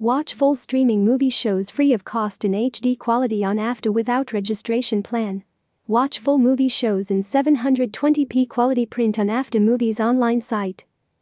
Watch full streaming movie shows free of cost in HD quality on Afdah without registration plan. Watch full movie shows in 720p quality print on Afdah Movies online site.